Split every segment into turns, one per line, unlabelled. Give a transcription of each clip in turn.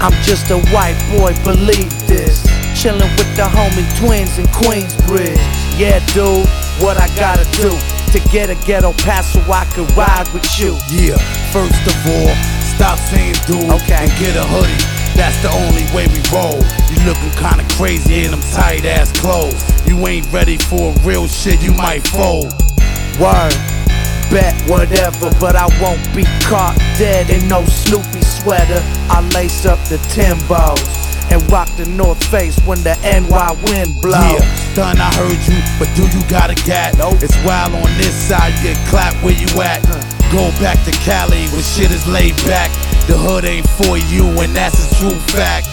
I'm just a white boy, believe this. Chillin' with the homie twins in Queensbridge. Yeah, dude, what I gotta do to get a ghetto pass so I can ride with you.
Yeah, first of all, stop saying dude
Okay.
and get a hoodie. That's the only way we roll. You looking kinda crazy in them tight ass clothes. You ain't ready for real shit, you might fold.
Word, bet whatever, but I won't be caught dead in no Snoopy sweater. I lace up the Timbos and rock the North Face when the NY wind blows.
Yeah, done, I heard you, but do you got a gat?
Nope.
It's wild on this side, you get clapped where you at. Go back to Cali when shit is laid back. The hood ain't for you, and that's a true fact.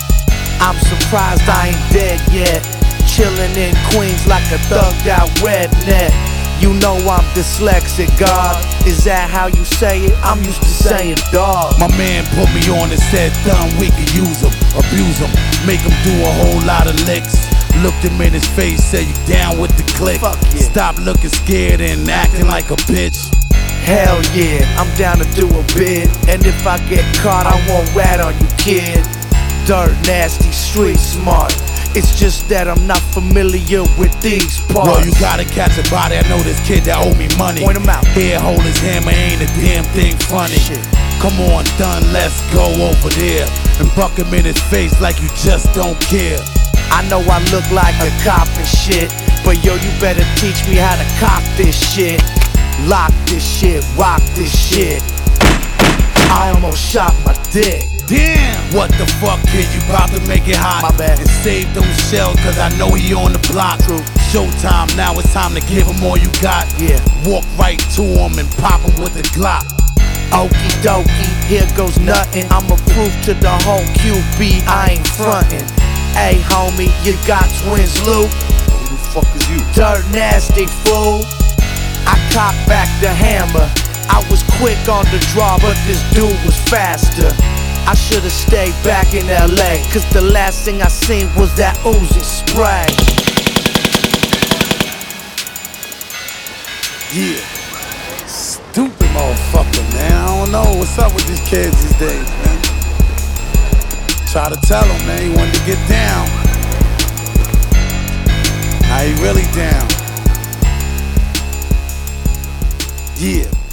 I'm surprised I ain't dead yet. Chillin' in Queens like a thugged out redneck. You know I'm dyslexic, God. Is that how you say it? I'm used to saying dog.
My man put me on and said, done, we can use him, abuse him, make him do a whole lot of licks. Looked him in his face, said, You down with the click?
Fuck yeah.
Stop looking scared and acting like a bitch.
Hell yeah, I'm down to do a bid. And if I get caught, I won't rat on you, kid. Dirt, nasty, street smart. It's just that I'm not familiar with these parts.
Well, you gotta catch a body. I know this kid that owe me money.
Point him out.
Here, hold his hammer, ain't a damn thing funny.
Shit.
Come on, done, let's go over there and buck him in his face like you just don't care.
I know I look like a cop and shit, but yo, you better teach me how to cock this shit. Lock this shit, rock this shit. I almost shot my dick.
Damn! What the fuck, kid? You about to make it hot.
My bad.
And save those shells, cause I know he on the block.
True.
Showtime, now it's time to give him all you got.
Yeah.
Walk right to him and pop him with the Glock.
Okie dokie, here goes nothing. I'm a proof to the whole QB, I ain't frontin'. Hey homie, you got twins, Luke?
Who the fuck is you?
Dirt Nasty fool. I cocked back the hammer. I was quick on the draw, but this dude was faster. I should've stayed back in LA, cause the last thing I seen was that Uzi spray.
Yeah. Stupid motherfucker, man. I don't know what's up with these kids these days, man. Try to tell him, man, he wanted to get down. Now he really down. Yeah.